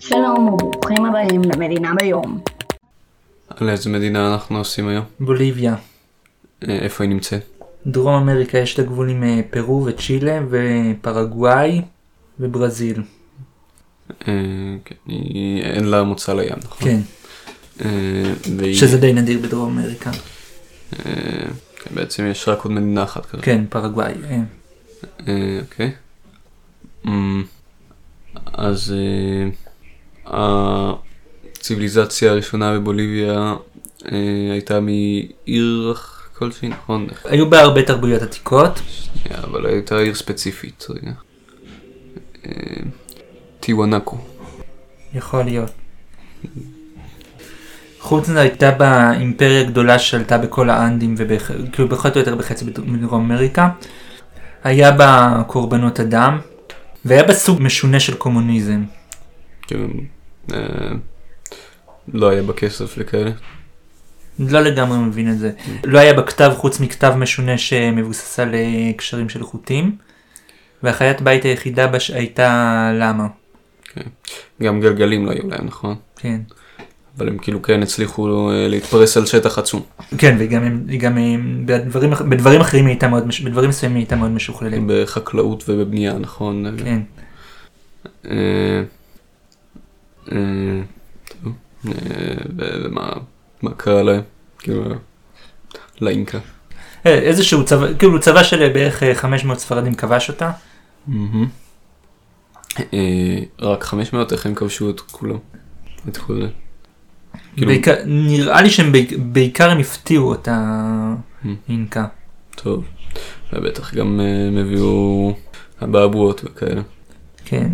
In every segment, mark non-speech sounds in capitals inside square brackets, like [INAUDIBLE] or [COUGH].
שלום וברוכים הבאים למדינה ביום. על איזה מדינה אנחנו עושים היום? בוליביה. אה, איפה היא נמצאת? דרום אמריקה יש לה גבול עם אה, פרו וצ'ילה ופרגוואי וברזיל. אה, כן, אין לה מוצא לים, נכון? כן, שזה די נדיר בדרום אמריקה. כן, בעצם יש רק עוד מדינה אחת כזאת. כן, פרגוואי. אוקיי. אמ, אז הציוויליזציה הראשונה בבוליביה אה, הייתה מעיר כלשהי, נכון? היו בה הרבה תרבויות עתיקות. שנייה, אבל הייתה עיר ספציפית, רגע. אה, טיוואנקו. יכול להיות. חוץ מזה הייתה בה אימפריה גדולה שעלתה בכל האנדים וכאילו פחות או יותר בחצי בדרום אמריקה. היה בה קורבנות אדם והיה בה סוג משונה של קומוניזם. אה, לא היה בה כסף לכאלה. לא לגמרי מבין את זה. לא היה בכתב חוץ מכתב משונה שמבוסס על אה, קשרים של חוטים. והחיית בית היחידה בה הייתה למה. גם גלגלים לא היו להם, נכון? כן. אבל הם כאילו כן הצליחו אה, להתפרס על שטח עצום. כן, וגם הם- גם הם- בדברים, בדברים אחרים היא הייתה מאוד, בדברים מסוימים היא הייתה מאוד משוכללת. בחקלאות ובבנייה, נכון? כן. אה, אה, טוב. אה, ומה מה קרה להם? כאילו, לאינקה. איזשהו צבא, כאילו צבא של בערך אה, 500 ספרדים כבש אותה. רק 500, איך הם כבשו את כולם? את זה. כאילו- בעיקר, נראה לי שהם בעיק- בעיקר הם הפתיעו אותה Mm. אינקה. טוב. ובטח גם הם הביאו אבעבועות וכאלה. כן.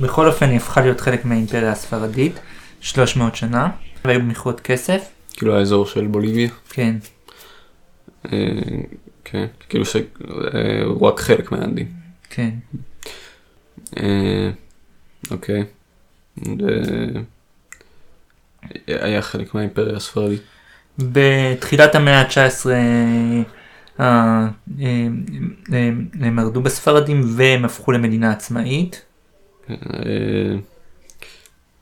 אה, בכל אופן היא הפכה להיות חלק מהאימפריה הספרדית, 300 שנה, והיו במכרות כסף. כאילו האזור של בוליביה. כן. אה, כן, כאילו שהוא רק חלק מהאנדים. כן. אה, אוקיי. היה חלק מהאימפריה הספרדית. בתחילת המאה ה-19 אה, הם מרדו בספרדים והם הפכו למדינה עצמאית. אה,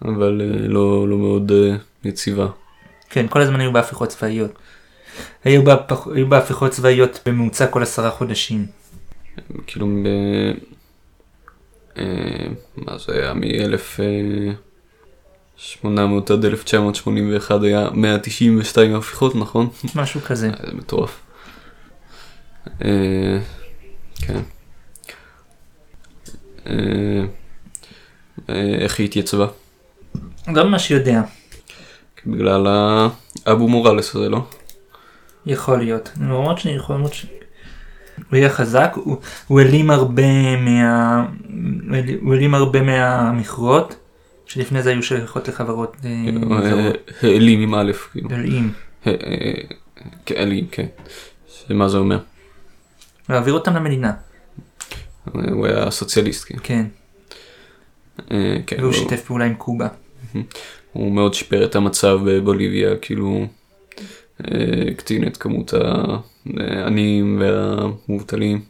אבל אה, לא לא מאוד אה, יציבה. כן, כל הזמן היו בהפיכות צבאיות. היו, בהפך, היו בהפיכות צבאיות בממוצע כל עשרה חודשים. כאילו ב... מה זה היה מ-1800 עד 1981 היה 192 הפיכות נכון? משהו כזה. זה מטורף. כן. אה, איך היא התייצבה? לא ממש יודע. בגלל האבו מורלס הזה, לא? יכול להיות. למרות שאני יכול לומר ש... הוא היה חזק, הוא, הוא העלים הרבה מה... הוא העלים הרבה מהמכרות, שלפני זה היו שייכות לחברות אה, אה, זרות. העלים עם א', כאילו. העלים. כן, העלים, כן. שמה זה אומר? להעביר אותם למדינה. הוא היה סוציאליסט, כן. כן. אה, כן, והוא הוא- שיתף פעולה עם קובה. הוא מאוד שיפר את המצב בבוליביה, כאילו אה, הקטין את כמות העניים והמובטלים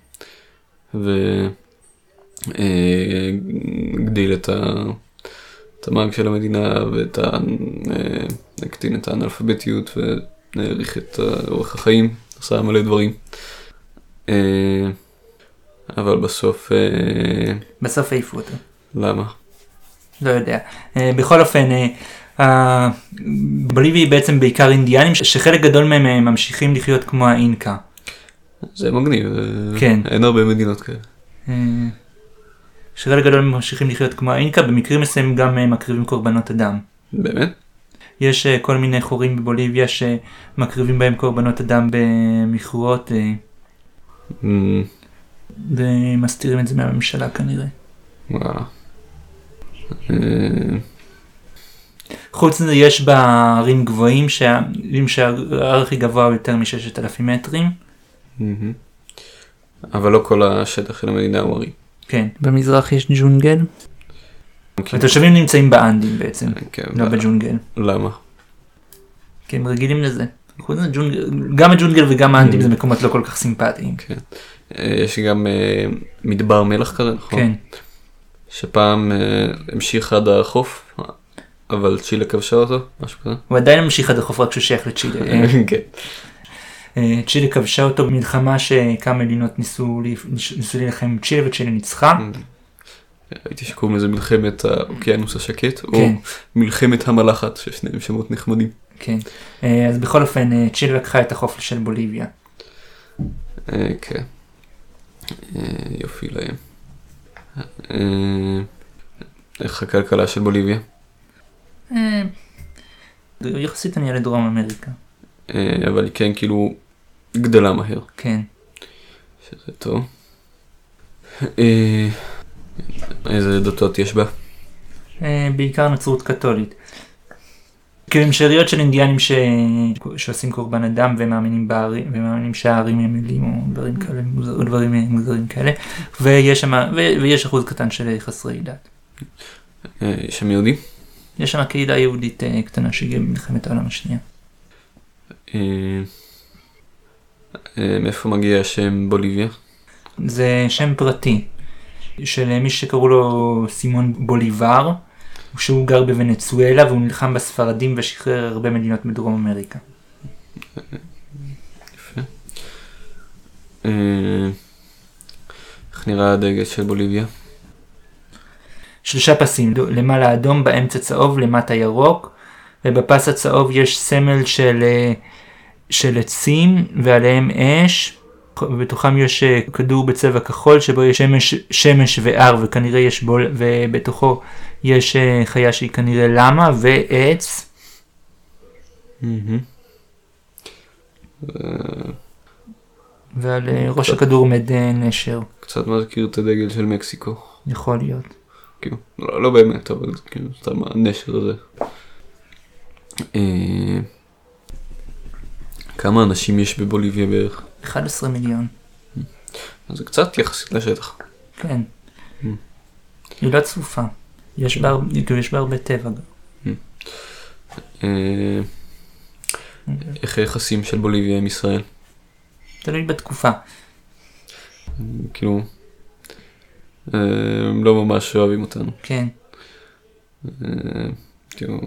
והגדיל את ה- המאג של המדינה ואת ה... אה, הקטין את האנאלפביתיות והעריך את אה, אורך החיים, עשה מלא דברים. אה, אבל בסוף, אה, בסוף העיפו אותו. למה? לא יודע. אה, בכל אופן, אה, אה, בוליביה היא בעצם בעיקר אינדיאנים, ש- שחלק גדול מהם אה, ממשיכים לחיות כמו האינקה. זה מגניב, אה, כן. אין הרבה מדינות כאלה. אה, שחלק גדול ממשיכים לחיות כמו האינקה, במקרים מסוימים גם אה, מקריבים קורבנות אדם. באמת? יש אה, כל מיני חורים בבוליביה שמקריבים בהם קורבנות אדם במכרות, אה, אמ, ומסתירים את זה מהממשלה כנראה. וואלה. חוץ מזה יש בה ערים גבוהים, שערים שההר הכי גבוה הוא יותר מ-6,000 מטרים. אבל לא כל השטח של המדינה הוא ערי. כן. במזרח יש ג'ונגל. התושבים נמצאים באנדים בעצם, כן, לא בג'ונגל. למה? כי הם רגילים לזה. חוץ מזה, ג'ונגל- גם הג'ונגל וגם האנדים זה מקומות לא כל כך סימפטיים. כן. אה, יש גם אה, מדבר מלח כזה, נכון? כן. שפעם אה, המשיך עד החוף, אבל צ'ילה כבשה אותו, משהו כזה. הוא עדיין ממשיך עד החוף רק כשהוא שייך לצ'ילה. אה, [LAUGHS] כן. אה, צ'ילה כבשה אותו במלחמה שכמה מדינות ניסו להילחם עם צ'ילה וצ'ילה ניצחה. ראיתי שקוראים לזה מלחמת האוקיינוס השקט, או כן. מלחמת המלחת, ששניהם שמות נחמדים. כן. אז בכל אופן צ'ילה לקחה את החוף של בוליביה. כן. יופי להם. אה, איך הכלכלה של בוליביה? אה, יחסית ענייה לדרום אמריקה. אה, אבל היא כן כאילו גדלה מהר, כן. שזה טוב. איזה דתות יש בה? בעיקר נצרות קתולית. כאילו עם שאריות של אינדיאנים ש... שעושים קורבן אדם ומאמינים בערים, ומאמינים שהערים הם אלים או דברים כאלה, או דברים מוזרים כאלה, ויש שם, ו... ויש אחוז קטן של חסרי דת. אה, יש שם יהודים? יש שם קהילה יהודית אה, קטנה שהגיעה במלחמת העולם השנייה. אה, מאיפה מגיע השם בוליביה? זה שם פרטי של מי שקראו לו סימון בוליבר, שהוא גר בוונצואלה והוא נלחם בספרדים ושחרר הרבה מדינות בדרום אמריקה. אה, איך נראה הדגל של בוליביה? שלושה פסים, למעלה אדום, באמצע צהוב, למטה ירוק, ובפס הצהוב יש סמל של, אה, של עצים ועליהם אש, ובתוכם יש אה, כדור בצבע כחול שבו יש שמש, שמש והר וכנראה יש בול, ובתוכו יש אה, חיה שהיא כנראה למה ועץ, מהמם. ועל אה, ראש הכדור עומד אה, נשר, קצת מזכיר את הדגל של מקסיקו. יכול להיות. כאילו, לא, לא באמת, אבל כאילו, סתם הנשר הזה. אה, כמה אנשים יש בבוליביה בערך? 11 מיליון, אז זה קצת יחסית לשטח. כן. היא לא צפופה. יש בה, הר- כאילו, יש בה הרבה טבע גם. אה, איך היחסים של בוליביה עם ישראל? תלוי בתקופה. כאילו, אה, הם לא ממש אוהבים אותנו. כן. אה, כאילו,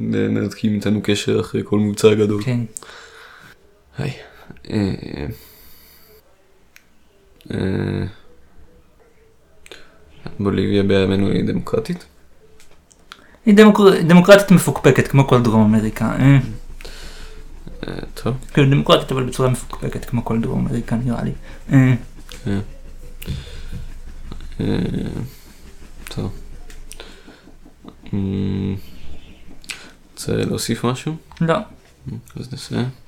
מנתקים איתנו קשר אחרי כל מבצע גדול. כן. היי. בוליביה בימינו היא דמוקרטית? היא דמוקר... דמוקרטית מפוקפקת כמו כל דרום אמריקה. אה. אה, טוב. כאילו דמוקרטית אבל בצורה מפוקפקת כמו כל דרום אמריקה נראה לי. אה. אה, טוב. אמ, רוצה להוסיף משהו? לא. אז נסיים.